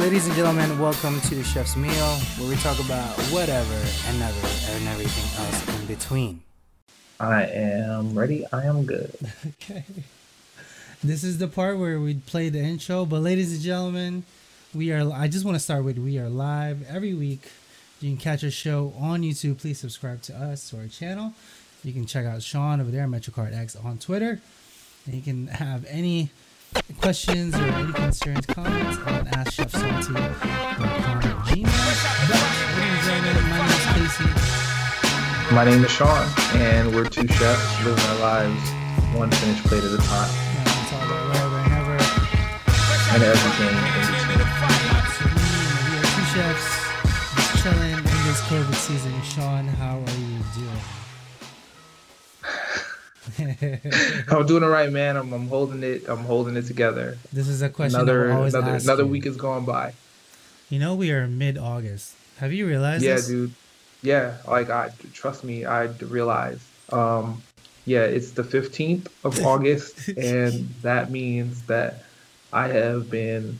Ladies and gentlemen, welcome to the Chef's Meal, where we talk about whatever and never and everything else in between. I am ready. I am good. Okay. This is the part where we play the intro, but ladies and gentlemen, we are. I just want to start with we are live every week. You can catch our show on YouTube. Please subscribe to us to our channel. You can check out Sean over there, MetroCard X on Twitter. And you can have any questions or any concerns, comments on AskChefSalty.com at Gmail. Ladies and gentlemen, my name is Casey. My name is Sean, and we're two chefs living our lives one finished plate at a time, And it's all about wherever and and everything in between. So we, we are two chefs just chilling in this COVID season. Sean, how are you doing? I'm doing all right, man. I'm, I'm holding it. I'm holding it together. this is a question Another another another week has gone by. You know we are mid-August. Have you realized Yeah, this? dude. Yeah, like I trust me. I realize. Um, yeah, it's the 15th of August, and that means that I have been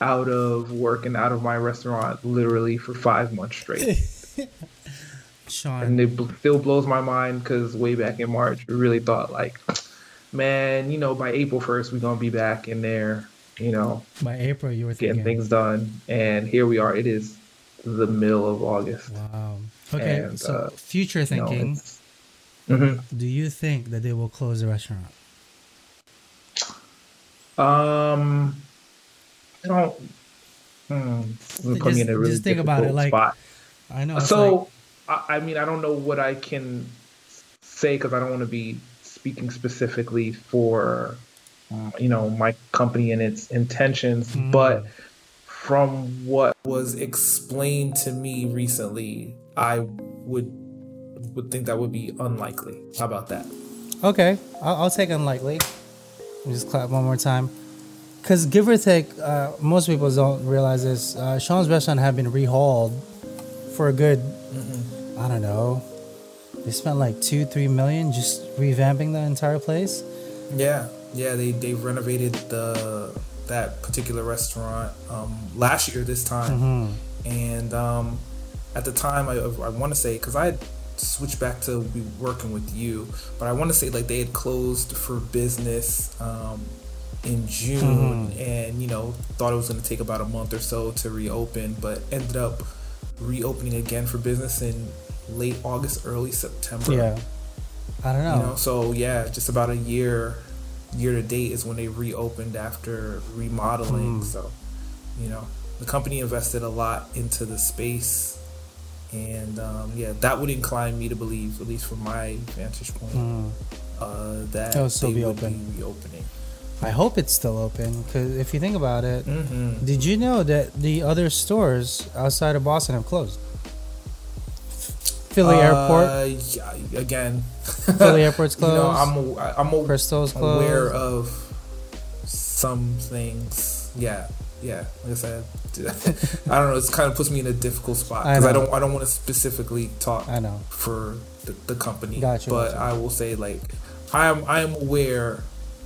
out of work and out of my restaurant literally for five months straight. Sean, and it still blows my mind because way back in March, we really thought like, man, you know, by April first, we're gonna be back in there, you know, by April you were getting thinking. things done, and here we are. It is the middle of August. Wow. Okay, And, so uh, future You know, thinking. Mhm. do you think that they will close the restaurant? Um, I don't. Hmm, Just- put in a really just think about it, like, spot. I know. it's so I, I mean i don't know what i can say because i don't want to be speaking specifically for um, you know my company and its intentions Mm. but from what was explained to me recently i would would think that would be unlikely how about that okay, I'll, I'll take unlikely. Let me just clap one more time. Because give or take, uh, most people don't realize this. Uh, Sean's restaurant have been rehauled for a good, Mm-hmm. I don't know. They spent like two, three million just revamping the entire place. Yeah, yeah, they they renovated the that particular restaurant um, last year this time, hmm and um, at the time I I want to say because I switched back to be working with you, but I want to say like they had closed for business um, in June, and you know thought it was going to take about a month or so to reopen, but ended up reopening again for business in late August, early September. Yeah. I don't know. You know, so yeah, just about a year, year to date is when they reopened after remodeling. Hmm. So, you know, the company invested a lot into the space, and um, yeah, that would incline me to believe, at least from my vantage point, Mm. uh, that It'll still be would open. be reopening. I hope it's still open because if you think about it, Mm-hmm. did you know that the other stores outside of Boston have closed? Philly Airport, Uh, yeah, again, Philly Airport's you know. I'm I'm Crystal's closed. aware of some things. Yeah, yeah. Like I said, I don't know. It kind of puts me in a difficult spot because I, know. don't. I don't want to specifically talk I know. for the, the company. Gotcha, but gotcha. I will say like I am. I am aware,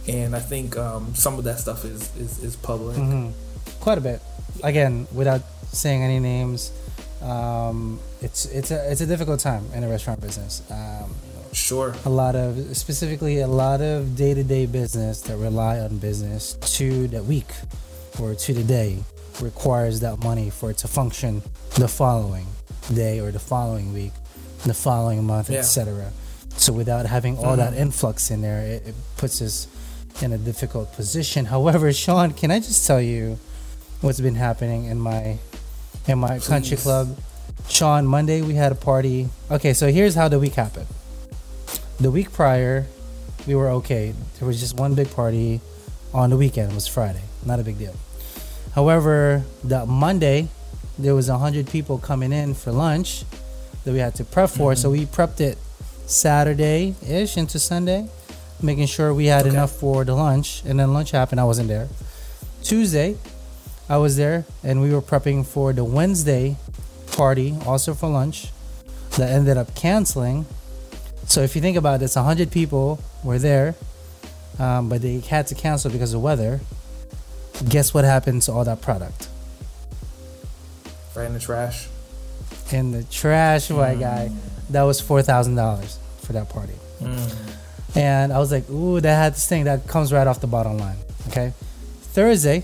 and I think um, some of that stuff is is, is public. hmm Quite a bit. Again, without saying any names, um, it's it's a it's a difficult time in the restaurant business. Um, Sure. a lot of specifically a lot of day-to-day business that rely on business to the week or to the day requires that money for it to function the following day or the following week the following month Yeah. etc so without having all that influx in there it, it puts us in a difficult position however sean can i just tell you what's been happening in my in my country club sean monday we had a party okay so here's how the week happened the week prior, we were okay. There was just one big party on the weekend. It was Friday. Not a big deal. However, that Monday, there was 100 people coming in for lunch that we had to prep for. So mm-hmm. we prepped it Saturday ish into Sunday, making sure we had Okay. enough for the lunch. And then lunch happened. I wasn't there. Tuesday, I was there and we were prepping for the Wednesday party, also for lunch, that ended up canceling. So if you think about it, it's 100 people were there, um, but they had to cancel because of weather. Guess what happened to all that product? right in the trash. In the trash, my guy. That was four thousand dollars for that party. And I was like, ooh, that had this thing that comes right off the bottom line. Okay. Thursday,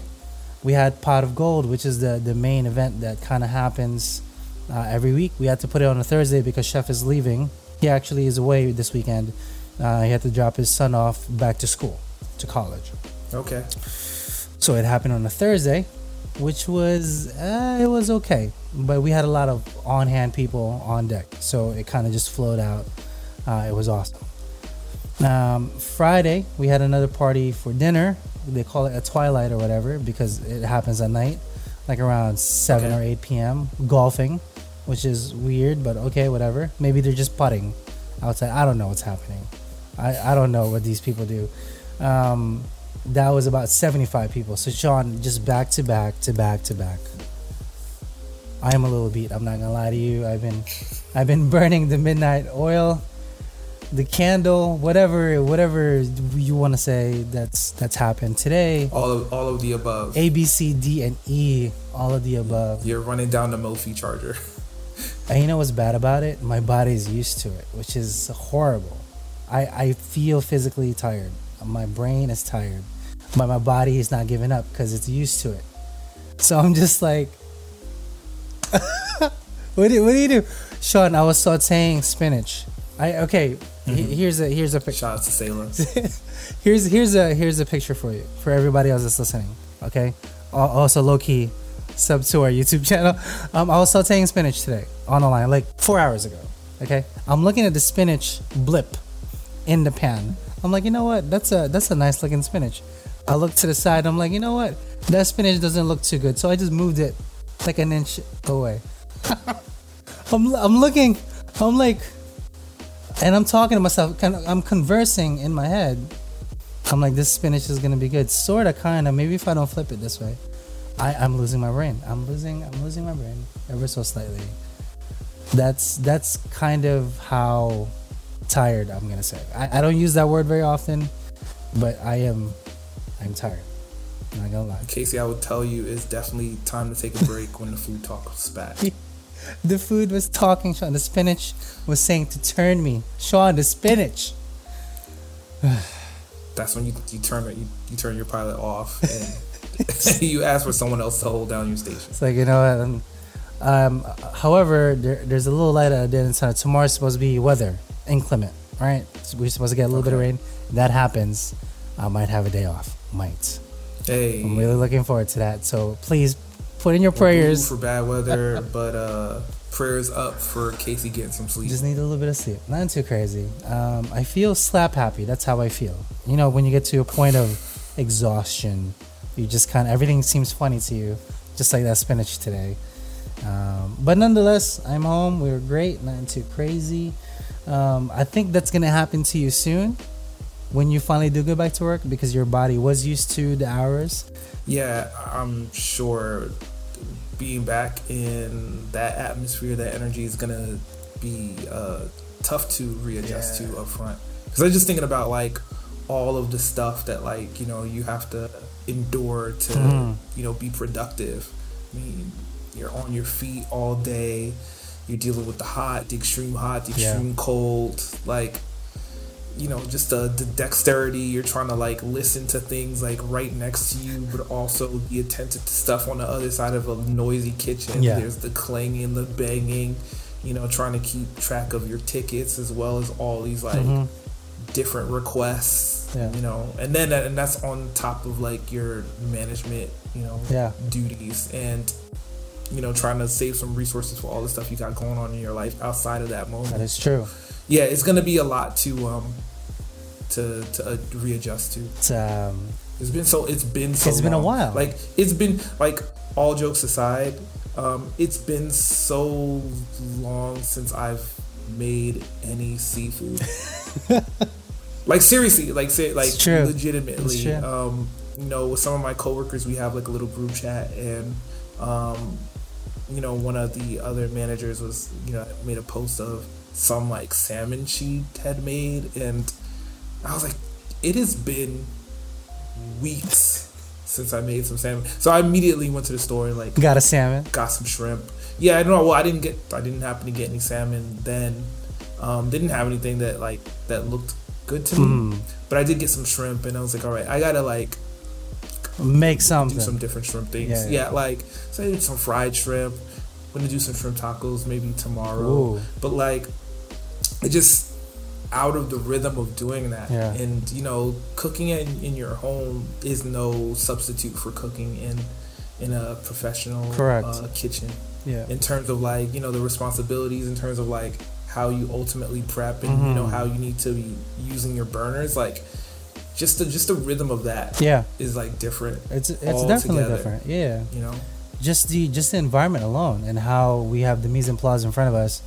we had Pot of Gold, which is the, the main event that kind of happens uh, every week. We had to put it on a Thursday because Chef is leaving. He actually is away this weekend. Uh, he had to drop his son off back to school, to college. Okay. So it happened on a Thursday, which was uh, it was okay, but we had a lot of on hand people on deck, so it kind of just flowed out. Uh, it was awesome. Um, Friday we had another party for dinner. They call it a twilight or whatever because it happens at night, like around seven Okay. or eight p.m. Golfing, which is weird, but okay, whatever. Maybe they're just putting outside. I don't know what's happening. I, I don't know what these people do. Um, that was about 75 people. So Sean, just back to back to back to back. I am a little beat. I'm not gonna lie to you. I've been, I've been burning the midnight oil, the candle, whatever, whatever you want to say. That's that's happened today. All of all of the above. A, B, C, D, and E. All of the above. You're running down the Mophie charger. And you know what's bad about it? My body's used to it, which is horrible. I, I feel physically tired. My brain is tired. But my body is not giving up because it's used to it. So I'm just like, what, do, what do you do? Sean, I was sauteing spinach. I okay. He- here's a here's a picture. Shout out to Sailor. here's here's a here's a picture for you for everybody else that's listening. Okay. Also, low key, sub to our YouTube channel. Um, I was sauteing spinach today on the line like four hours ago. Okay. I'm looking at the spinach blip in the pan. I'm like, you know what? That's a that's a nice looking spinach. I look to the side. I'm like, you know what? That spinach doesn't look too good. So I just moved it like an inch away. I'm I'm looking. I'm like, and I'm talking to myself. I'm conversing in my head. I'm like, this spinach is gonna be good. Sorta, kinda. Maybe if I don't flip it this way, I, I'm losing my brain. I'm losing. I'm losing my brain ever so slightly. That's that's kind of how tired I'm gonna say. I, I don't use that word very often, but I am. I'm tired. I'm not gonna lie. Casey, I would tell you it's definitely time to take a break when the food talk spat. The food was talking, Sean. The spinach was saying to turn me. Sean, the spinach. That's when you, you turn it you, you turn your pilot off and you ask for someone else to hold down your station. It's like, you know what? Um, um, however, there, there's a little light at the end of the Tomorrow's supposed to be weather, inclement, right? So we're supposed to get a little bit of Okay. rain. That happens. I might have a day off. Might. Hey, I'm really looking forward to that. So please put in your boo prayers. for bad weather, but uh, prayers up for Casey getting some sleep. Just need a little bit of sleep. Nothing too crazy. Um, I feel slap happy. That's how I feel. You know, when you get to a point of exhaustion, you just kind of everything seems funny to you, just like that spinach today. Um, but nonetheless, I'm home. We were great. Nothing too crazy. Um, I think that's gonna happen to you soon when you finally do go back to work because your body was used to the hours. Yeah, I'm sure being back in that atmosphere, that energy is gonna be uh, tough to readjust Yeah. to up front. Because I'm just thinking about like all of the stuff that like you know you have to endure to Mhm. you know be productive. I mean, you're on your feet all day. You're dealing with the hot, the extreme hot, the Yeah. extreme cold, like you know just the, the dexterity you're trying to like listen to things like right next to you but also be attentive to stuff on the other side of a noisy kitchen Yeah. there's the clanging the banging you know trying to keep track of your tickets as well as all these like Mhm. different requests Yeah. you know and then that, and that's on top of like your management you know Yeah. duties and you know trying to save some resources for all the stuff you got going on in your life outside of that moment That is true. yeah, it's gonna be a lot to um to to uh, readjust to. It's, um, It's been so it's been so It's been a while. Like it's been like all jokes aside, um, it's been so long since I've made any seafood. like seriously, like say like legitimately. Um, you know, with some of my coworkers, we have like a little group chat, and um, you know, one of the other managers was you know made a post of some like salmon she had made, and I was like, it has been weeks since I made some salmon. So I immediately went to the store and like Got a salmon. got some shrimp. Yeah, I don't know. Well, I didn't get. I didn't happen to get any salmon then. Um, didn't have anything that like that looked good to me. Mm. But I did get some shrimp, and I was like, all right, I gotta like Make something, do some different shrimp things. Yeah, Yeah, yeah. like so I did some fried shrimp. I'm gonna do some shrimp tacos maybe tomorrow. Ooh. But like, it just out of the rhythm of doing that. Yeah. And you know, cooking in, in your home is no substitute for cooking in in a professional Correct. Uh, kitchen. Yeah. In terms of like you know the responsibilities, in terms of like how you ultimately prep and you know Mhm. how you need to be using your burners, like just the just the rhythm of that Yeah. is like different. It's it's definitely together. different. Yeah. You know. Just the just the environment alone and how we have the mise en place in front of us.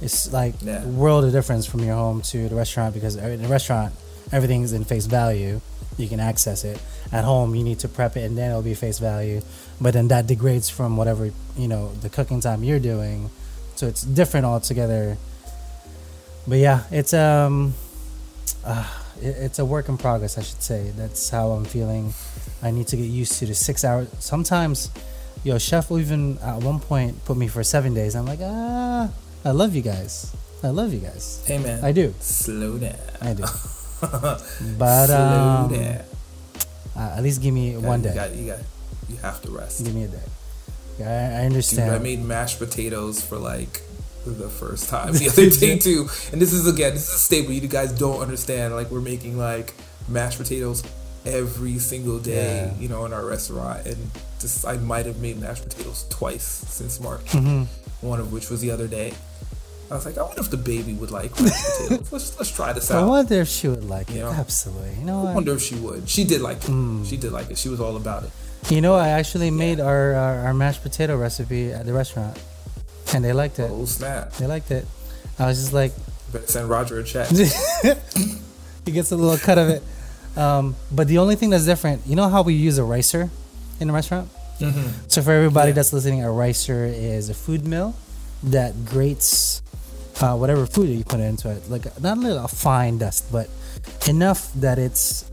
It's like Yeah. world of difference from your home to the restaurant because in the restaurant everything's in face value. You can access it. At home you need to prep it and then it'll be face value. But then that degrades from whatever you know the cooking time you're doing. So it's different altogether. But yeah, it's um uh, it, it's a work in progress, I should say. That's how I'm feeling. I need to get used to the six hours. Sometimes, yo, chef will even at one point put me for seven days. I'm like, ah, I love you guys. I love you guys. Hey man, I do. slow down. I do. But slow um, down. uh, at least give me one day. You got, you got, you have to rest. Give me a day. Yeah, I, I Dude, understand. I made mashed potatoes for like the first time the other day too, and this is again, this is a staple you guys don't understand. Like we're making like mashed potatoes every single day, Yeah. you know, in our restaurant, and just I might have made mashed potatoes twice since March. Mhm. One of which was the other day. I was like, I wonder if the baby would like mashed potatoes. Let's let's try this out. I wonder if she would like it. Know? Absolutely. You know I wonder if she would. She did like it. Mm. She did like it. She was all about it. You know, I actually made our, our our mashed potato recipe at the restaurant, and they liked it. Oh snap! They liked it. I was just like, Better send Roger a check. he gets a little cut of it. Um, but the only thing that's different, you know how we use a ricer in the restaurant? hmm So for everybody Yeah. that's listening, a ricer is a food mill that grates uh, whatever food you put into it, like not a little fine dust, but enough that it's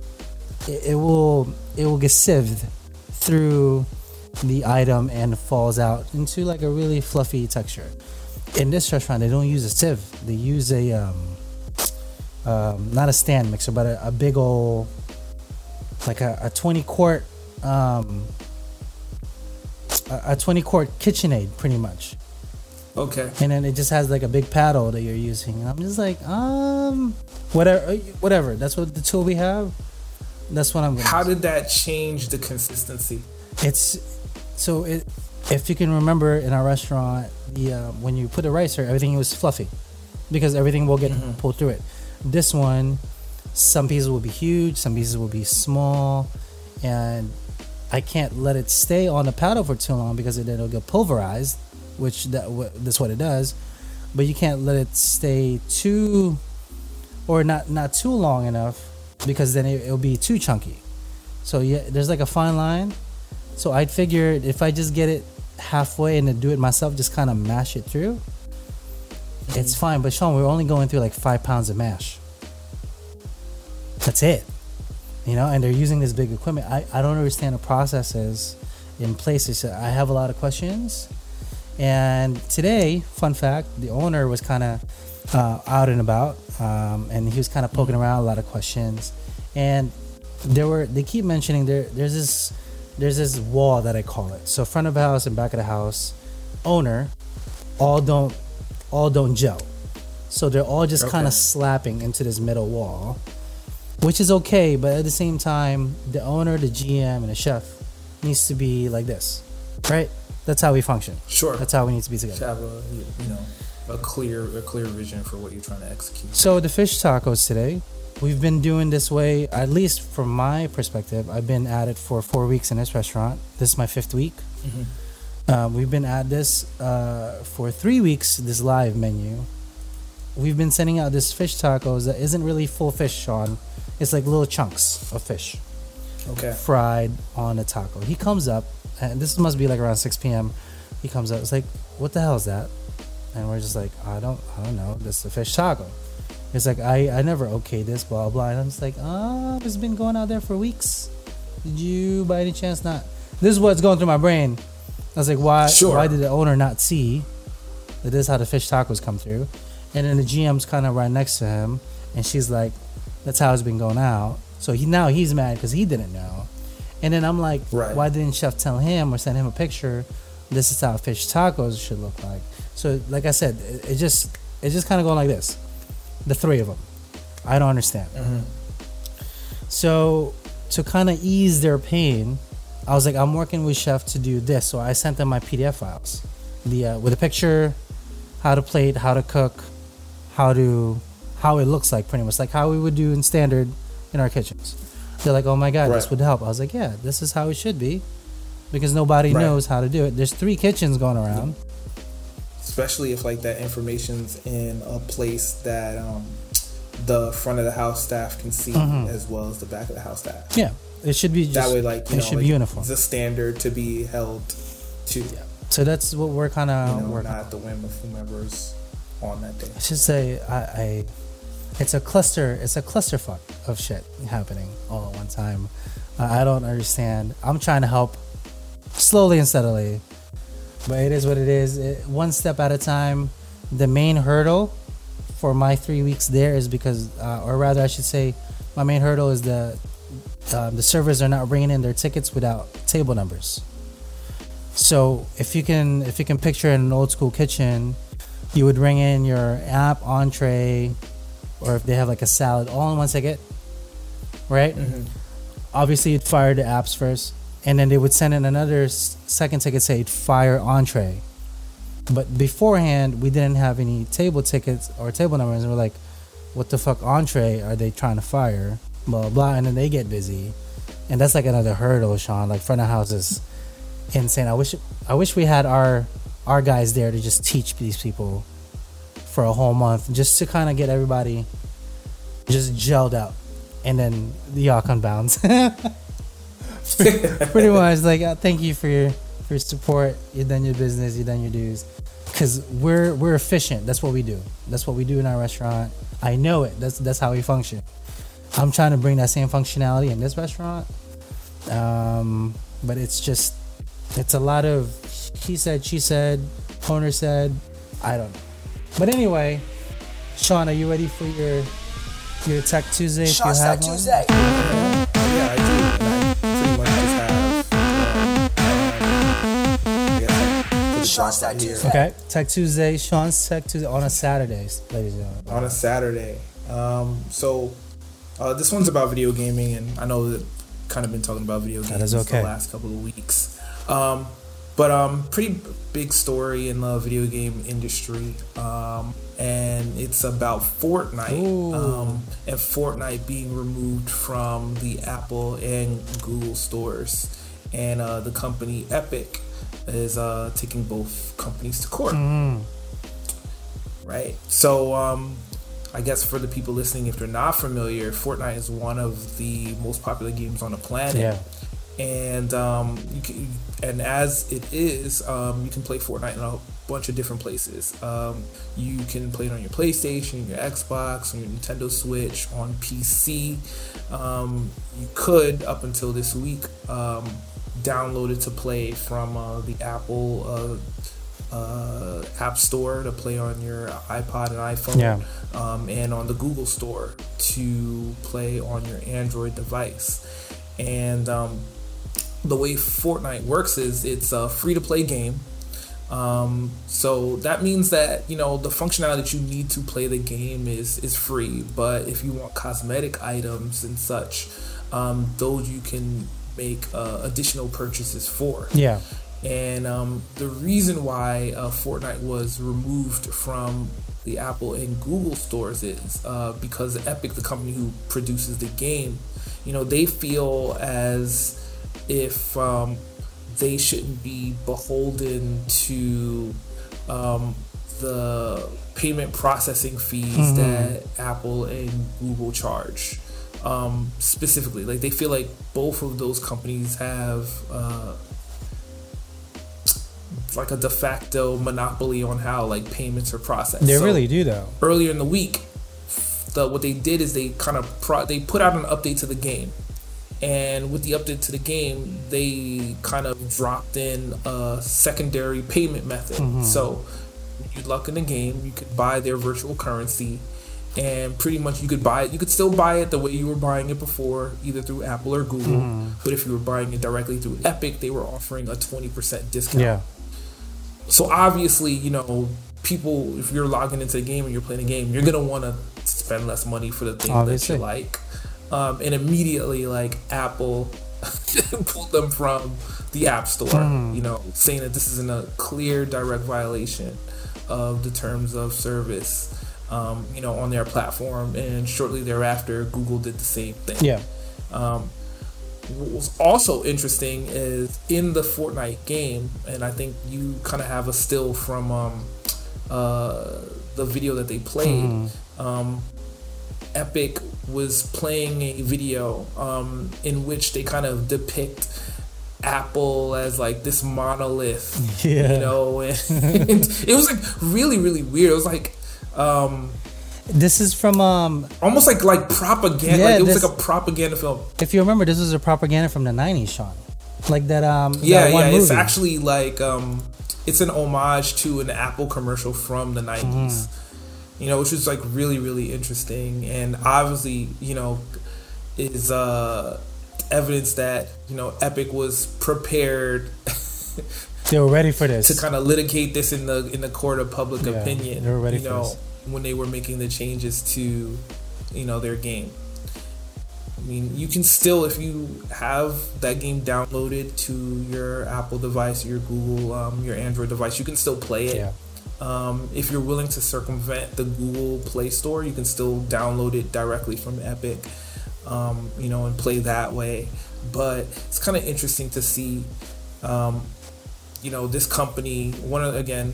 it, it will it will get sieved through the item and falls out into like a really fluffy texture. In this restaurant, they don't use a sieve; they use a um, um, not a stand mixer, but a, a big old like a, a twenty quart um, a, a 20 quart KitchenAid pretty much. Okay. And then it just has like a big paddle that you're using. And I'm just like, um, whatever, whatever. That's what the tool we have. That's what I'm going How did that change the consistency? It's so it. If you can remember in our restaurant, the uh, when you put the ricer, everything was fluffy because everything will get Mhm. pulled through it. This one, some pieces will be huge, some pieces will be small, and I can't let it stay on the paddle for too long because then it'll get pulverized, which that wh- that's what it does. But you can't let it stay too, or not not too long enough because then it, it'll be too chunky. So yeah, there's like a fine line. So I figured if I just get it halfway and then do it myself, just kind of mash it through, it's mm-hmm. fine. But Sean, we're only going through like five pounds of mash. That's it. You know, and they're using this big equipment. I, I don't understand the processes in places. I have a lot of questions. And today, fun fact, the owner was kind of uh, out and about, um, and he was kind of poking around a lot of questions. And there were they keep mentioning there there's this there's this wall that I call it. So front of the house and back of the house, owner, all don't all don't gel. So they're all just kind of slapping into this middle wall, which is okay. But at the same time, the owner, the GM, and the chef needs to be like this, right? That's how we function. Sure. That's how we need to be to together. have a you know a clear a clear vision for what you're trying to execute. So the fish tacos today, we've been doing this way. At least from my perspective, I've been at it for four weeks in this restaurant. This is my fifth week. Um, we've been at this uh, for three weeks. This live menu. We've been sending out this fish tacos that isn't really full fish, Sean. It's like little chunks of fish Okay. fried on a taco. He comes up, and this must be like around 6 p.m. He comes up. It's like, what the hell is that? And we're just like, I don't, I don't know. This is a fish taco. It's like I, I never okayed this, blah blah. And I'm just like, ah, it's been going out there for weeks. did you by any chance not? This is what's going through my brain. I was like, why? Sure. Why did the owner not see that this is how the fish tacos come through? And then the GM's kind of right next to him, and she's like, "That's how it's been going out." So he now he's mad because he didn't know. And then I'm like, Right. why didn't chef tell him or send him a picture? This is how fish tacos should look like. So like I said, it, it just it just kind of going like this. The three of them. I don't understand. Mhm. So to kind of ease their pain, I was like, I'm working with Chef to do this. So I sent them my PDF files, the uh, with a picture, how to plate, how to cook, how to how it looks like, pretty much like how we would do in standard in our kitchens. They're like, oh my god, this would help. I was like, yeah, this is how it should be, because nobody Right. knows how to do it. There's three kitchens going around. especially if like that information's in a place that um, the front of the house staff can see Mhm. as well as the back of the house staff. Yeah, it should be just, that way, like you it know, should like, be uniform. It's a standard to be held to. Yeah. So that's what we're kind You of know, working. not at the whim of whomever's on that day. I should say I, I it's a cluster it's a clusterfuck of shit happening all at one time. I I don't understand. I'm trying to help slowly and steadily, but it is what it is. It, one step at a time. The main hurdle for my three weeks there is because, uh, or rather, I should say, my main hurdle is the um, the servers are not bringing in their tickets without table numbers. So if you can if you can picture in an old school kitchen, you would ring in your app entree, or if they have like a salad all in one ticket, right? Mm-hmm. Obviously, you'd fire the apps first, and then they would send in another s- second ticket, say fire entree. But beforehand, we didn't have any table tickets or table numbers, and we're like, "What the fuck entree are they trying to fire?" Blah blah, blah. and then they get busy, and that's like another hurdle, Sean. Like front of house is insane. I wish I wish we had our our guys there to just teach these people for a whole month, just to kind of get everybody just gelled out, and then the Yacht bounds. Pretty much, like uh, thank you for your for your support. You done your business. You done your dues. Cause we're we're efficient. That's what we do. That's what we do in our restaurant. I know it. That's that's how we function. I'm trying to bring that same functionality in this restaurant, um, but it's just it's a lot of he said, she said, owner said. I don't know. But anyway, Sean, are you ready for your your Tech Tuesday? if you Shots have Tech one? Tuesday. Yeah, I do. And I pretty much just have. Uh, I guess I put it Shots right Tech. Tuesday. Okay, Tech Tuesday, Sean's Tech Tuesday on a Saturday, ladies and gentlemen. on a Saturday. Um, so uh, this one's about video gaming, and I know that kind of been talking about video games That is okay. the last couple of weeks. Um, but um, pretty big story in the video game industry, um, and it's about Fortnite um, and Fortnite being removed from the Apple and Google stores, and uh, the company Epic is uh, taking both companies to court. Mm, right? So, um, I guess for the people listening, if they're not familiar, Fortnite is one of the most popular games on the planet. yeah, And um, you can, and as it is, um, you can play Fortnite in a bunch of different places. Um, you can play it on your PlayStation, your Xbox, on your Nintendo Switch, on PC. Um, you could, up until this week, um, download it to play from uh, the Apple uh, uh, App Store to play on your iPod and iPhone Yeah. um, and on the Google Store to play on your Android device. And um, the way Fortnite works is it's a free to play game. Um, so that means that you know the functionality that you need to play the game is is free. But if you want cosmetic items and such, um, those you can make uh, additional purchases for. yeah, And um, the reason why uh, Fortnite was removed from the Apple and Google stores is uh, because Epic, the company who produces the game, you know, they feel as if um, they shouldn't be beholden to um, the payment processing fees that Apple and Google charge. Um, specifically, like they feel like both of those companies have uh, like a de facto monopoly on how like payments are processed. they So, really do though. earlier in the week, the what they did is they kind of pro- they put out an update to the game, And with the update to the game, they kind of dropped in a secondary payment method. Mm-hmm. So you luck in the game, you could buy their virtual currency, and pretty much you could buy it. You could still buy it the way you were buying it before, either through Apple or Google. Mm-hmm. But if you were buying it directly through Epic, they were offering a twenty percent discount. Yeah. So obviously, you know, people, if you're logging into the game and you're playing the game, you're gonna want to spend less money for the things Obviously. that you like. Um, and immediately, like Apple pulled them from the App Store, Hmm. you know, saying that this is in a clear, direct violation of the terms of service, um, you know, on their platform. And shortly thereafter, Google did the same thing. Yeah. Um, what was also interesting is in the Fortnite game, and I think you kind of have a still from um, uh, the video that they played. Mm-hmm. Um, Epic was playing a video um, in which they kind of depict Apple as like this monolith, Yeah. you know, and it was like really, really weird. It was like um, This is from um almost like like propaganda. Yeah, like it was like a propaganda film. if you remember this was a propaganda from the 90s, Sean. Like that um Yeah, that one yeah. movie. It's actually like um, it's an homage to an Apple commercial from the 90s Mm-hmm. You know, which was like really, really interesting, and obviously, you know, is uh evidence that you know Epic was prepared they were ready for this. to kind of litigate this in the in the court of public Yeah, opinion. they were ready you for know, this. when they were making the changes to, you know, their game. I mean, you can still, if you have that game downloaded to your Apple device, your Google, um, your Android device, you can still play it. yeah. Um, if you're willing to circumvent the Google Play Store, you can still download it directly from Epic, um, you know, and play that way. But it's kind of interesting to see, um, you know, this company. One of again,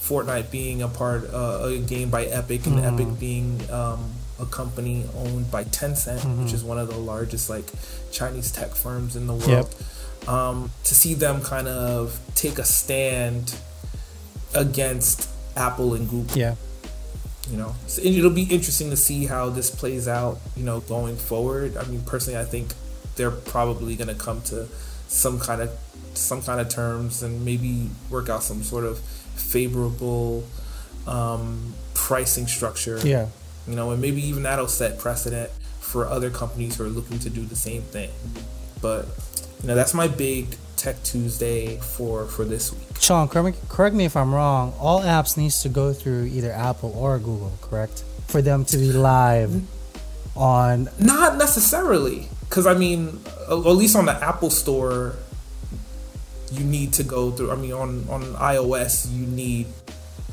Fortnite being a part uh, a game by Epic, and Mhm. Epic being um, a company owned by Tencent, which Mhm. is one of the largest like Chinese tech firms in the world. Um, to see them kind of take a stand against Apple and Google. Yeah. You know, so it'll be interesting to see how this plays out. You know, going forward. I mean, personally, I think they're probably going to come to some kind of some kind of terms and maybe work out some sort of favorable um, pricing structure. Yeah. You know, and maybe even that'll set precedent for other companies who are looking to do the same thing. But you know, that's my big Tech Tuesday for for this week. Sean, correct me, correct me if I'm wrong. All apps needs to go through either Apple or Google, correct? For them to be live on Not necessarily, because I mean, at at least on the Apple Store, you need to go through. I mean, on on iOS, you need,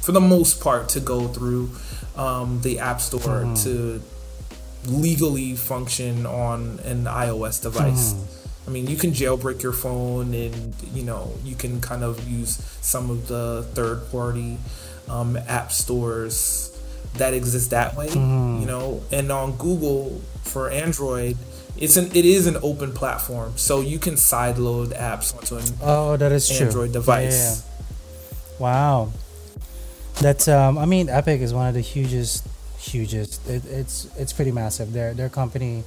for the most part, to go through um, the App Store Mm-hmm. to legally function on an iOS device. Mm-hmm. I mean, you can jailbreak your phone, and you know you can kind of use some of the third-party um, app stores that exist that way. Mhm. You know, and on Google for Android, it's an it is an open platform, so you can sideload apps onto an Oh, that is true. Android device. Yeah. Wow. That's um. I mean, Epic is one of the hugest, hugest. It, it's it's pretty massive. Their their company,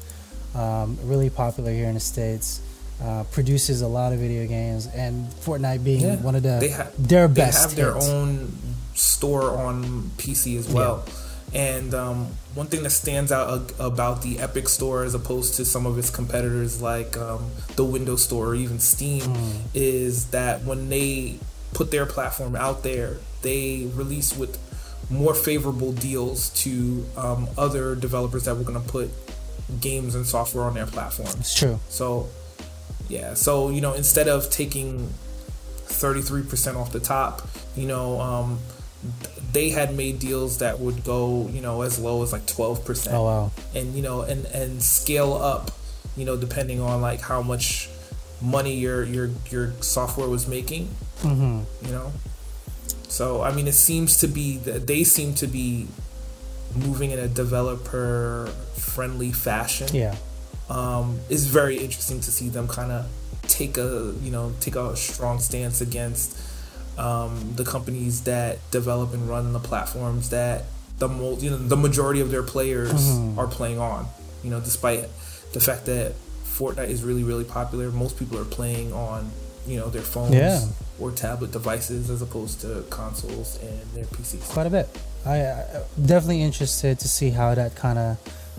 um, really popular here in the states. Uh, produces a lot of video games, and Fortnite being Yeah. one of the They ha- their best. they have their hits. own store on PC as well. And um, one thing that stands out about the Epic Store, as opposed to some of its competitors like um, the Windows Store or even Steam, Mm. is that when they put their platform out there, they release with more favorable deals to um, other developers that were going to put games and software on their platform. It's true. So, yeah. So you know, instead of taking thirty three percent off the top, you know, um, they had made deals that would go, you know, as low as like twelve percent, Oh wow. and you know, and and scale up, you know, depending on like how much money your your your software was making, hmm you know. So I mean, it seems to be that they seem to be moving in a developer friendly fashion Yeah. Um, it's very interesting to see them kind of take a you know take a strong stance against um, the companies that develop and run the platforms that the mo- you know the majority of their players Mhm. are playing on. You know, despite the fact that Fortnite is really really popular. Most people are playing on you know their phones Yeah. or tablet devices as opposed to consoles and their PCs. quite a bit. I, I definitely interested to see how that kind of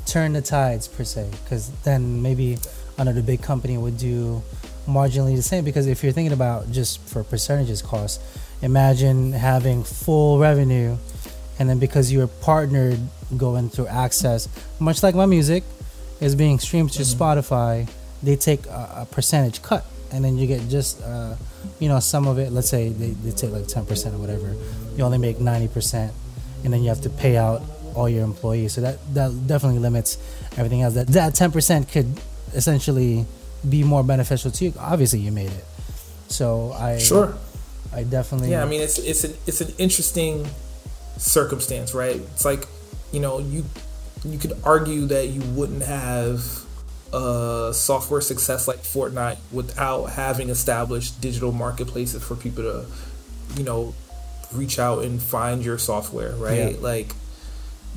turned the tides per se, because then maybe another big company would do marginally the same. Because if you're thinking about just for percentages cost, imagine having full revenue, and then because you're partnered going through access, much like my music is being streamed to Mhm. Spotify, they take a, a percentage cut, and then you get just uh, you know some of it. Let's say they, they take like ten percent or whatever you only make 90% and then you have to pay out all your employees so that that definitely limits everything else that that 10% could essentially be more beneficial to you obviously you made it so i Sure. i definitely Yeah, I mean it's it's an it's an interesting circumstance, right? It's like, you know, you you could argue that you wouldn't have a software success like Fortnite without having established digital marketplaces for people to, you know, reach out and find your software, right? Yeah. Like,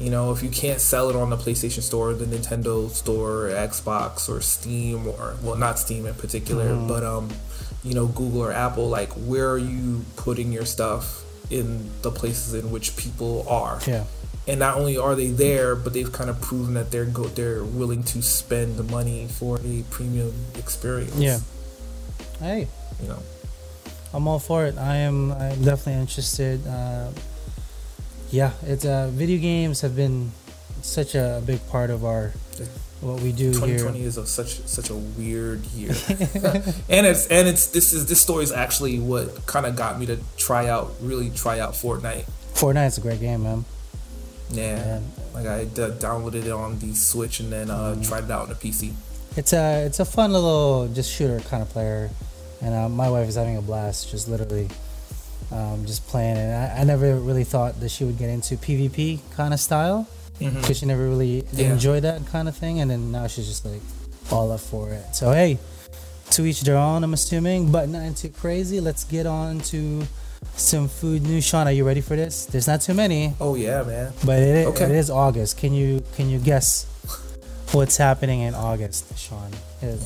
you know, if you can't sell it on the PlayStation Store, the Nintendo Store, Xbox, or Steam, or well, not Steam in particular, Mhm. but um, you know, Google or Apple, like, where are you putting your stuff in the places in which people are? yeah And not only are they there, but they've kind of proven that they're go they're willing to spend the money for a premium experience. Yeah. hey you know. i'm all for it i am i'm definitely interested uh, yeah it's uh video games have been such a big part of our what we do here 2020 is a, such such a weird year, and it's and it's this is this story is actually what kind of got me to try out really try out Fortnite. fortnite's a great game man Yeah, And like I d- downloaded it on the Switch and then uh, Mhm. tried it out on the PC. It's a it's a fun little just shooter kind of player, and uh, my wife is having a blast just literally um, just playing it. I, I never really thought that she would get into PvP kind of style Mhm. because she never really Yeah. enjoyed that kind of thing, and then now she's just like all up for it. So hey, to each their own. I'm assuming, but nothing too crazy. Let's get on to some food news. Sean, are you ready for this? There's not too many, Oh yeah, man. but it, is- Okay. it is August. Can you can you guess what's happening in August, Sean?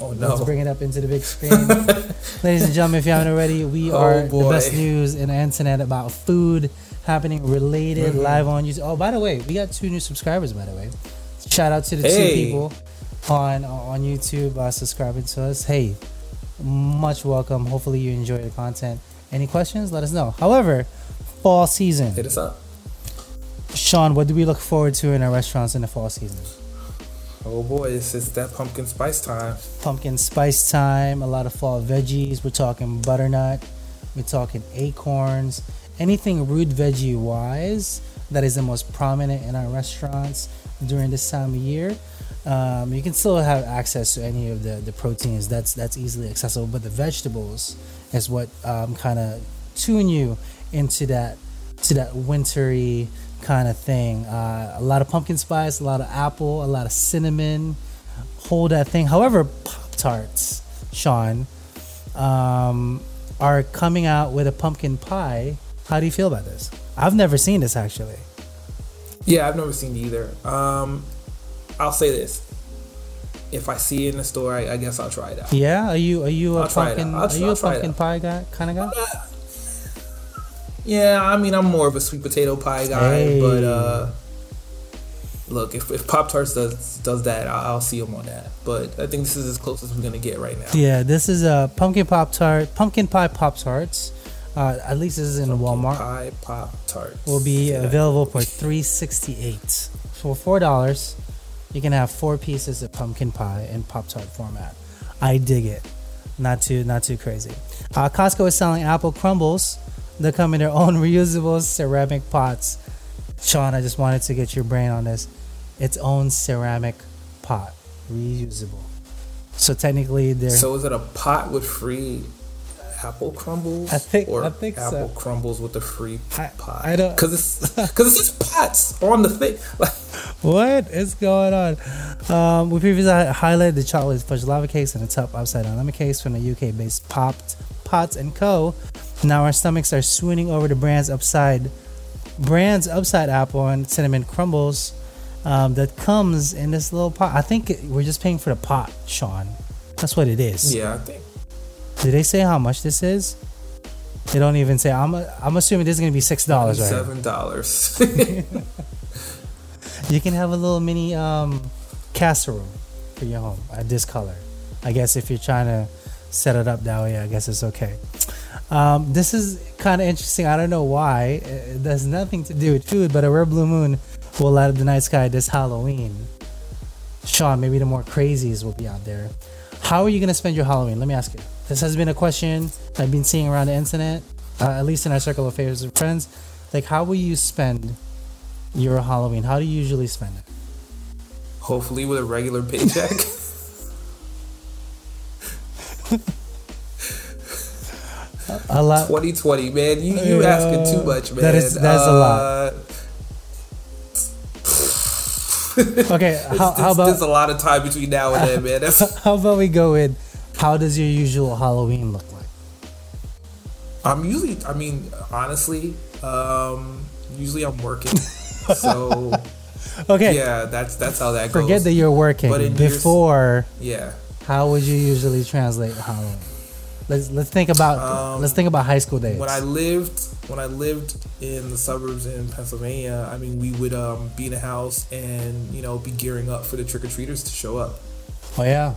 Oh, Let's no. bring it up into the big screen. Ladies and gentlemen, if you haven't already, we Oh, are the best news in the internet about food happening related Mhm. live on YouTube. Oh, by the way, we got two new subscribers. By the way, shout out to the two people on on YouTube uh, subscribing to us. Hey, much welcome. Hopefully you enjoy the content. Any questions? Let us know. However, fall season. Hit us up. Sean, what do we look forward to in our restaurants in the fall season? Oh boy, it's, it's that pumpkin spice time. Pumpkin spice time, a lot of fall veggies. We're talking butternut, we're talking acorns, anything root veggie wise that is the most prominent in our restaurants during this time of year. Um, you can still have access to any of the, the proteins that's that's easily accessible, but the vegetables is what um, kind of tune you into that to that wintry kind of thing. Uh, a lot of pumpkin spice, a lot of apple, a lot of cinnamon. Hold that thing. However, Pop Tarts, Sean, um, are coming out with a pumpkin pie. How do you feel about this? I've never seen this actually. Yeah, I've never seen it either. Um, I'll say this: if I see it in the store, I, I guess I'll try it out. Yeah, are you are you a I'll pumpkin? out. I'll are you a I'll it pumpkin pie guy kind of guy? Yeah, I mean, I'm more of a sweet potato pie guy, Hey. but uh, look, if, if Pop Tarts does does that, I'll, I'll see them on that. But I think this is as close as we're gonna get right now. Yeah, this is a pumpkin pop tart, pumpkin pie pop tarts. Uh, at least this is in Pumpkin Walmart. Pie Pop Tarts Will be Yeah. available for three sixty eight. For four dollars, you can have four pieces of pumpkin pie in pop tart format. I dig it. Not too not too crazy. Uh, Costco is selling apple crumbles. They come in their own reusable ceramic pots. Sean, I just wanted to get your brain on this. Its own ceramic pot, reusable. So technically, they're So is it a pot with free apple crumbles? I think- or I think so. apple crumbles with a free I- pot. I don't- because it's because it's just pots on the thing. What is going on? Um, we previously highlighted the chocolate fudge lava cakes and the top upside down lemon cakes from the UK based Popped Pots and Co. Now our stomachs are swooning over the brand's upside brands upside apple and cinnamon crumbles um, that comes in this little pot. I think it- we're just paying for the pot, Sean. That's what it is. Yeah, I think. Did they say how much this is? They don't even say. I'm. I'm assuming this is gonna be six dollars. Right? Seven dollars. you can have a little mini um, casserole for your home at this color. I guess if you're trying to set it up that way, I guess it's okay. Um, this is kind of interesting. I don't know why. It has nothing to do with food, but a rare blue moon will light up the night sky this Halloween. Sean, maybe the more crazies will be out there. How are you going to spend your Halloween? Let me ask you. This has been a question I've been seeing around the internet, uh, at least in our circle of favorites and friends. Like, how will you spend your Halloween? How do you usually spend it? Hopefully, with a regular paycheck. a lot. 2020, man. You you uh, asking too much, man. That is that's uh, a lot. okay, how, how about there's a lot of time between now and then, man. That's, how about we go in? how does your usual Halloween look like? I'm usually, I mean, honestly, um, usually I'm working, so okay, yeah, that's that's how that Forget goes. Forget that you're working. But before, yeah, how would you usually translate Halloween? Let's let's think about um, let's think about high school days. When I lived when I lived in the suburbs in Pennsylvania, I mean, we would um, be in a house and you know be gearing up for the trick or treaters to show up. Oh yeah.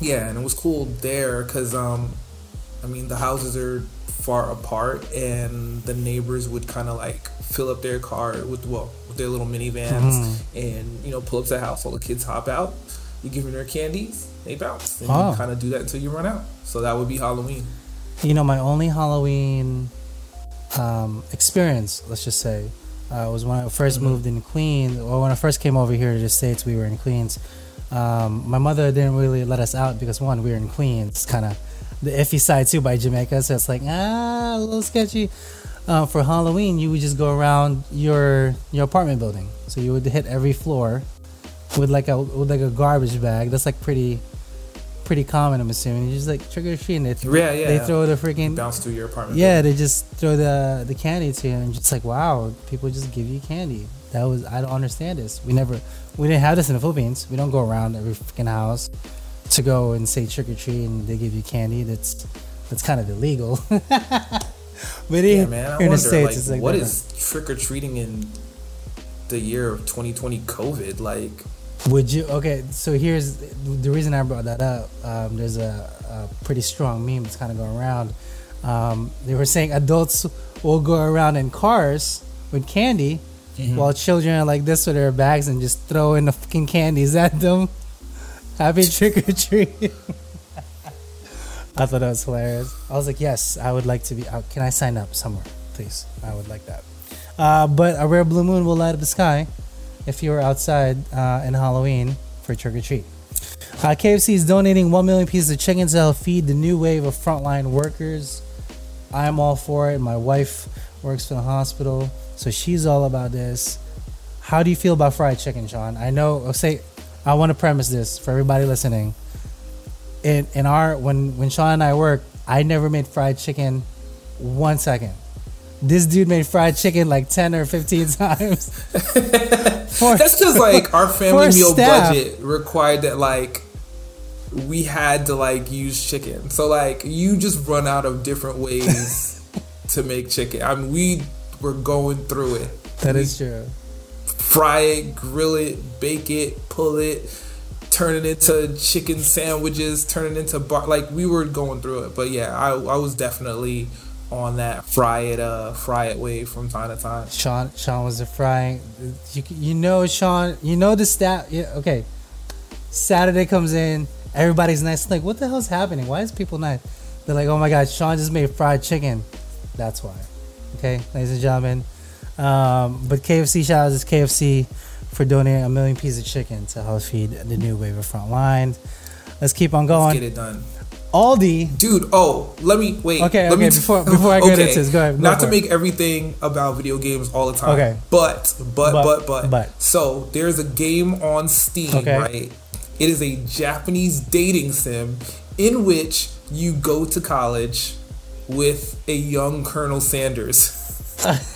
Yeah, and it was cool there because um, I mean the houses are far apart and the neighbors would kind of like fill up their car with well with their little minivans mm-hmm. and you know pull up to the house all the kids hop out you give them their candies they bounce and oh. you kind of do that until you run out so that would be halloween you know my only halloween um, experience let's just say uh, was when i 1st mm-hmm. moved in queens or when i first came over here to the states we were in queens um, my mother didn't really let us out because one we were in queens kind of the iffy side too by Jamaica. So it's like ah, a little sketchy. Uh, for Halloween, you would just go around your your apartment building. So you would hit every floor with like a with like a garbage bag. That's like pretty pretty common. I'm assuming. You just like trick or treating. They th- yeah, yeah. They throw the freaking bounce through your apartment. Yeah, building. they just throw the the candy to you, and just like wow, people just give you candy. That was I don't understand this. We never we didn't have this in the Philippines. We don't go around every freaking house to go and say trick or treat and they give you candy. That's that's kind of illegal. but yeah, in, man, I in wonder, the states, like, it's like what is trick or treating in the year of 2020 COVID? Like, would you? Okay, so here's the reason I brought that up. Um, there's a, a, pretty strong meme that's kind of going around. Um, they were saying adults will go around in cars with candy, mm-hmm. while children are like this with their bags and just throw in the fucking candies at them. Happy trick or treat. I thought that was hilarious. I was like, yes, I would like to be out. Can I sign up somewhere, please? I would like that. Uh, but a rare blue moon will light up the sky if you're outside uh, in Halloween for trick or treat. Uh, KFC is donating 1 million pieces of chicken to help feed the new wave of frontline workers. I'm all for it. My wife works for the hospital, so she's all about this. How do you feel about fried chicken, Sean? I know, I'll say, I want to premise this for everybody listening. In in our when when Sean and I work, I never made fried chicken one second. This dude made fried chicken like ten or fifteen times. for, That's just like our family meal staff. budget required that like we had to like use chicken. So like you just run out of different ways to make chicken. I mean we were going through it. That we, is true fry it, grill it, bake it, pull it, turn it into chicken sandwiches, turn it into bar. Like we were going through it, but yeah, I I was definitely on that fry it uh fry it wave from time to time. Sean Sean was a frying. You you know Sean you know the stat. Yeah, okay. Saturday comes in, everybody's nice. Like what the hell's happening? Why is people nice? They're like, oh my god, Sean just made fried chicken. That's why. Okay, ladies and gentlemen. Um, but KFC shout out to KFC for donating a million pieces of chicken to help feed the new wave of frontline. Let's keep on going. Let's get it done. Aldi, dude. Oh, let me wait. Okay, okay. Me before before I get okay. into this, go ahead. Go Not to it. make everything about video games all the time. Okay. But but but but but. but. So there's a game on Steam, okay. right? It is a Japanese dating sim in which you go to college with a young Colonel Sanders.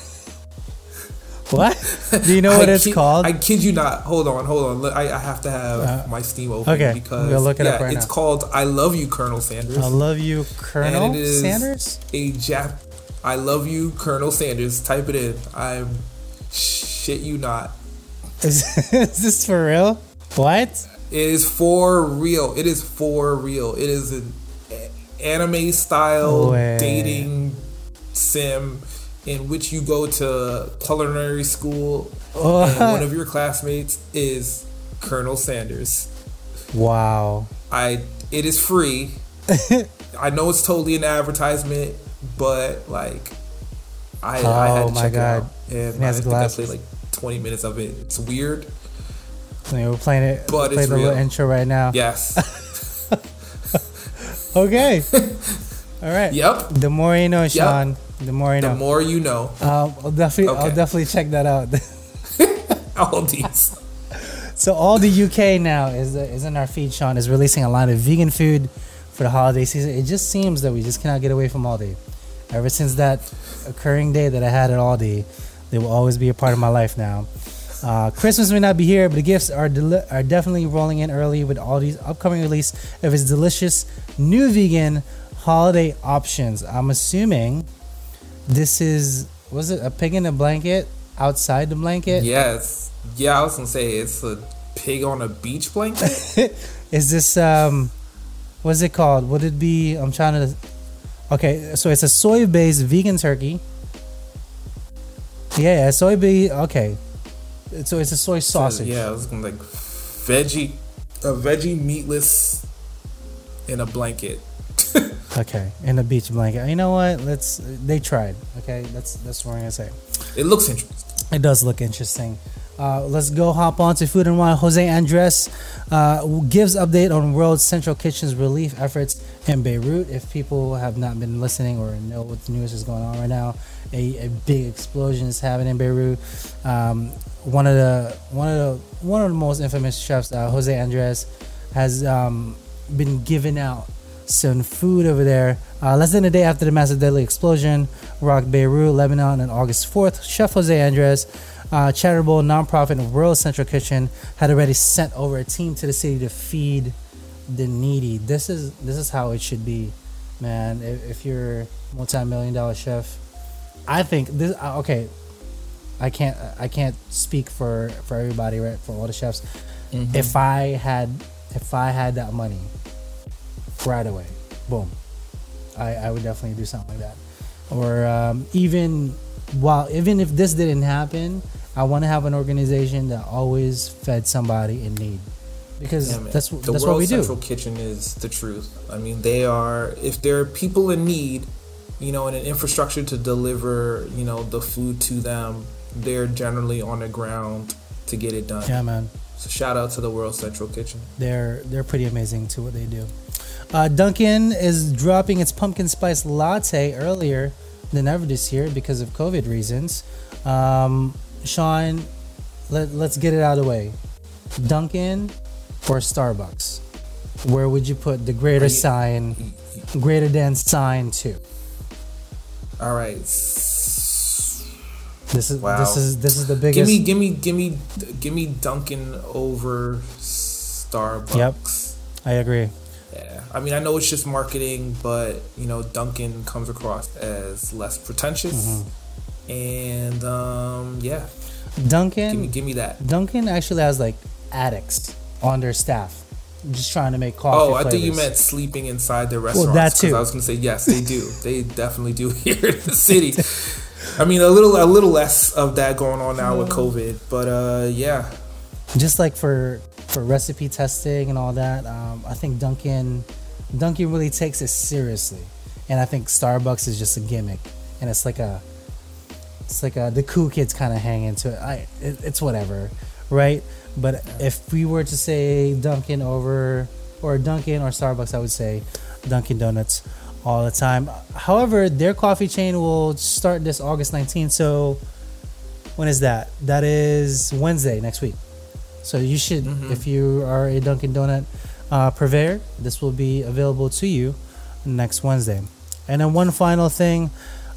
What? Do you know what it's kid- called? I kid you not. Hold on, hold on. I, I have to have Uh, my Steam open okay, because gonna look it yeah, up right it's now. called "I Love You, Colonel Sanders." I love you, Colonel And it is- Sanders. a Jap. I love you, Colonel Sanders. Type it in. I'm shit you not. Is, is this for real? What? It is for real. It is for real. It is an anime style dating sim in which you go to culinary school Oh, and one of your classmates is Colonel Sanders. wow. I it is free. I know it's totally an advertisement, but like I, I had Oh to my check God. it out, and He I think I played like twenty minutes of it. It's weird, I mean, we're playing it. But play it's the little intro right now. yes, Okay. All right. yep. The more you know, Sean. The more you The know. more you know, um, I'll definitely, I'll definitely check that out. all these. so all the UK now is is in our feed. Sean is releasing a line of vegan food for the holiday season. It just seems that we just cannot get away from Aldi. Ever since that occurring day that I had at Aldi, they will always be a part of my life now. Uh, Christmas may not be here, but the gifts are deli- are definitely rolling in early with Aldi's upcoming release of its delicious new vegan holiday options. I'm assuming this is was it a pig in a blanket outside the blanket? Yes, yeah. I was gonna say it's a pig on a beach blanket. Is this um what's it called? Would it be I'm trying to Okay, so it's a soy based vegan turkey. Yeah, yeah, soy based okay. So it's a soy sausage. Yeah, I was gonna like veggie, a veggie meatless in a blanket. Okay, in a beach blanket. You know what? Let's they tried. Okay, that's that's what I'm gonna say. It looks interesting. It does look interesting. Uh, let's go hop on to food and wine. Jose Andres uh, gives update on World Central Kitchen's relief efforts in Beirut. If people have not been listening or know what the news is going on right now, a, a big explosion is happening in Beirut. Um, one of the one of the one of the most infamous chefs, uh, Jose Andres, has um, been given out some food over there. Uh, less than a day after the massive deadly explosion rocked Beirut, Lebanon, on August 4th, Chef Jose Andres, uh, charitable nonprofit World Central Kitchen, had already sent over a team to the city to feed the needy. This is this is how it should be, man. If, if you're a multi-million dollar chef, I think this. uh, Okay, I can't I can't speak for for everybody, right? For all the chefs. If I had if I had that money right away, boom, I, I would definitely do something like that. Or um, even while even if this didn't happen, I want to have an organization that always fed somebody in need because Yeah, that's the that's World what we Central do. Kitchen is the truth. I mean, they are. If there are people in need, you know, and an infrastructure to deliver, you know, the food to them, they're generally on the ground to get it done. Yeah, man. So shout out to the World Central Kitchen. They're they're pretty amazing to what they do. Uh, Dunkin' is dropping its pumpkin spice latte earlier than ever this year because of COVID reasons. Um, Sean, let, let's get it out of the way. Dunkin' or Starbucks? Where would you put the greater you- sign, greater than sign to? All right. This is Wow. this is this is the biggest. Give me, give me, give me, give me Dunkin' over Starbucks. Yep, I agree. I mean, I know it's just marketing, but you know, Dunkin' comes across as less pretentious, Mm-hmm. and um, yeah, give me, give me that. Dunkin' actually has like addicts on their staff, just trying to make coffee. Oh, I think you meant sleeping inside their restaurants. that 'cause too. I was gonna say yes, they do. they definitely do here in the city. I mean, a little, a little less of that going on now with COVID, but uh, yeah, just like for for recipe testing and all that um, i think dunkin dunkin really takes it seriously. And i think starbucks is just a gimmick. And it's like a it's like a the cool kids kind of hang into it. I, it it's whatever right? But if we were to say dunkin over or dunkin or starbucks i would say dunkin donuts all the time. However their coffee chain will start this august 19th so when is that? That is wednesday next week. So you should, Mhm. if you are a Dunkin' Donut uh, purveyor, this will be available to you next Wednesday. And then one final thing,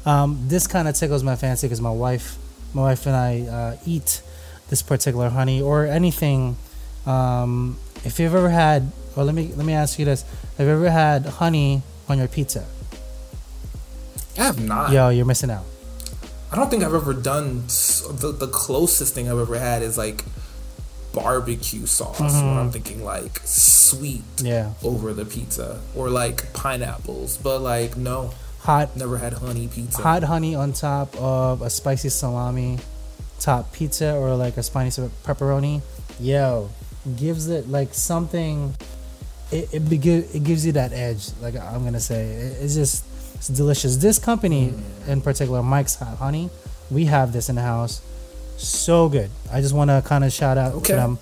um, this kind of tickles my fancy because my wife my wife and I uh, eat this particular honey or anything. Um, if you've ever had, or let me let me ask you this: Have you ever had honey on your pizza? I have not. Yo, you're missing out. I don't think I've ever done the the closest thing I've ever had is like barbecue sauce. Mhm. Where I'm thinking like sweet Yeah, over the pizza or like pineapples, but like no, hot never had honey pizza. hot honey on top of a spicy salami top pizza or like a spicy pepperoni. Yo gives it like something it it, it gives you that edge like i'm gonna say. It- it's just it's delicious. This company in particular mike's hot honey we have this in the house so good i just want to kind of shout out Okay. them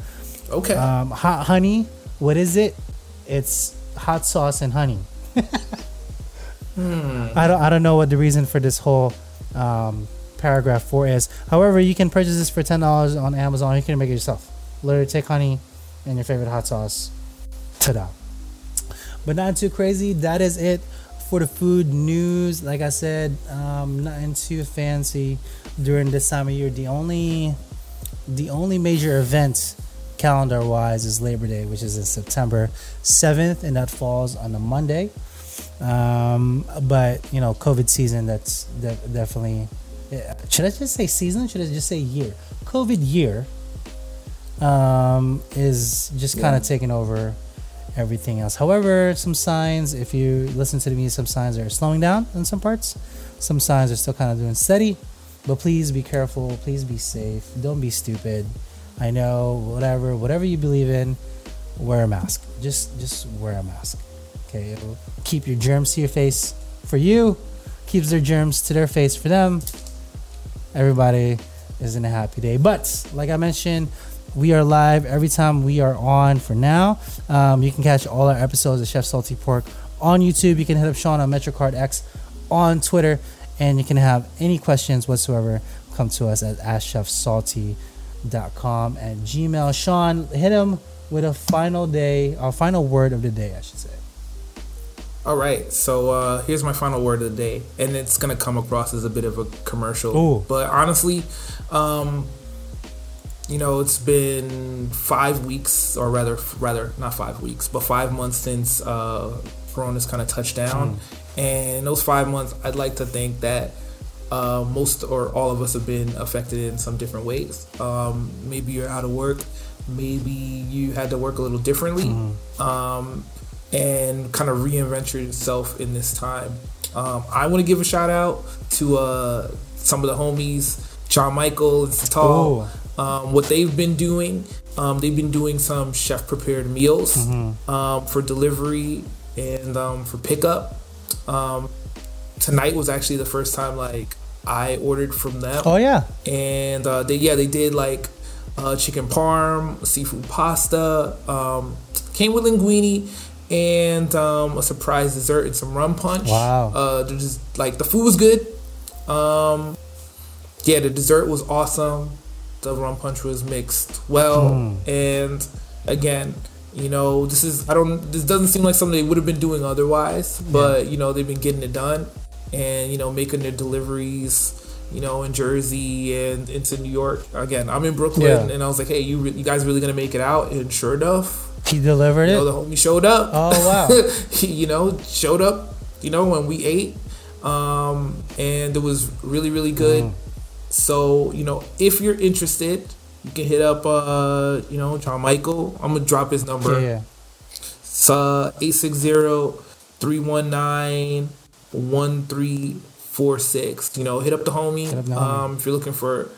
Okay. um, hot honey what is it it's hot sauce and honey Hmm. I don't I don't know what the reason for this whole um, paragraph four is. However, you can purchase this for ten dollars on Amazon. You can make it yourself. Literally take honey and your favorite hot sauce. Ta-da! But not too crazy. That is it for the food news. Like I said, um, nothing too fancy during this time of year. The only the only major event calendar wise is Labor Day, which is in September 7th, and that falls on a Monday. Um, but you know, COVID season. That's de- definitely. yeah. Should I just say season? Should I just say year? COVID year um, is just kind Yeah. of taking over everything else. However, some signs. If you listen to the music, some signs are slowing down in some parts. Some signs are still kind of doing steady. But please be careful. Please be safe. Don't be stupid. I know whatever whatever you believe in, wear a mask. Just just wear a mask. Okay, it'll keep your germs to your face for you, keeps their germs to their face for them. Everybody is in a happy day. But like I mentioned, we are live every time we are on. For now, um, you can catch all our episodes of Chef Salty Pork on YouTube. You can hit up Sean on MetroCard X on Twitter, and you can have any questions whatsoever. Come to us at AskChefSalty.com and Gmail. Sean, hit him with a final day, our final word of the day, I should say. All right, so uh, here's my final word of the day, and it's gonna come across as a bit of a commercial, Ooh. but honestly, um, you know, it's been five weeks, or rather, rather not five weeks, but five months since uh, Corona's kind of touched down, and in those five months, I'd like to think that uh, most or all of us have been affected in some different ways. Um, maybe you're out of work, maybe you had to work a little differently. Um, and kind of reinvent yourself in this time. Um, I want to give a shout out to uh, some of the homies, John Michael and Satal. Um, what they've been doing, um, they've been doing some chef prepared meals um, for delivery and um, for pickup. Um, tonight was actually the first time like I ordered from them Oh yeah, and uh, they yeah they did like uh, chicken parm, seafood pasta, um, came with linguine, and um, a surprise dessert and some rum punch. Wow. Uh, just like the food was good. Um, yeah, the dessert was awesome. The rum punch was mixed well, Mm. and again. You know, this is I don't. This doesn't seem like something they would have been doing otherwise, but you know they've been getting it done, and you know making their deliveries, you know, in Jersey and into New York. Again, I'm in Brooklyn, Yeah. and I was like, hey, you re- you guys really gonna make it out? And sure enough, he delivered you it. know, the homie showed up. Oh wow. he, you know, showed up. You know, when we ate, um, and it was really really good. Mm. So you know, if you're interested, you can hit up uh, you know, John Michael. I'm gonna drop his number. yeah, yeah. It's uh, 860-319-1346. You know, hit up the homie. Hit up the homie. Um, if you're looking for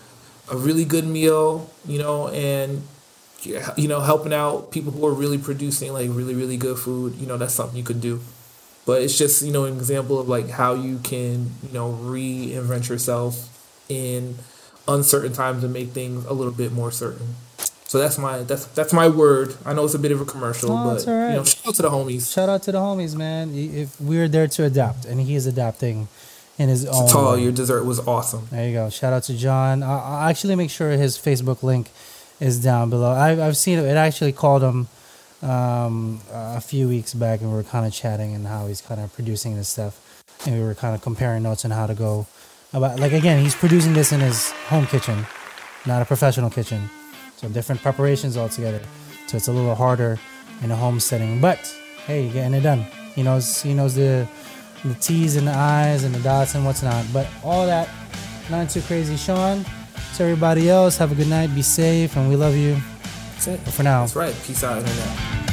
a really good meal, you know, and you know, helping out people who are really producing like really, really good food, you know, that's something you could do. But it's just, you know, an example of like how you can, you know, reinvent yourself in uncertain times and make things a little bit more certain. So that's my that's that's my word. I know it's a bit of a commercial, No, but right. you know, shout out to the homies. Shout out to the homies, man. If we're there to adapt, and he is adapting in his own. Tall, your dessert was awesome. There you go. Shout out to John. I- I'll actually make sure his Facebook link is down below. I've, I've seen it. It actually called him um, a few weeks back, and we were kind of chatting and how he's kind of producing this stuff, and we were kind of comparing notes on how to go about like again, he's producing this in his home kitchen, not a professional kitchen. So different preparations altogether. So it's a little harder in a home setting. But hey, getting it done. He knows he knows the the T's and the I's and the dots and what's not. But all that, not too crazy. Sean, to everybody else, have a good night, be safe, and we love you. That's it. But for now, That's right. Peace out, internet.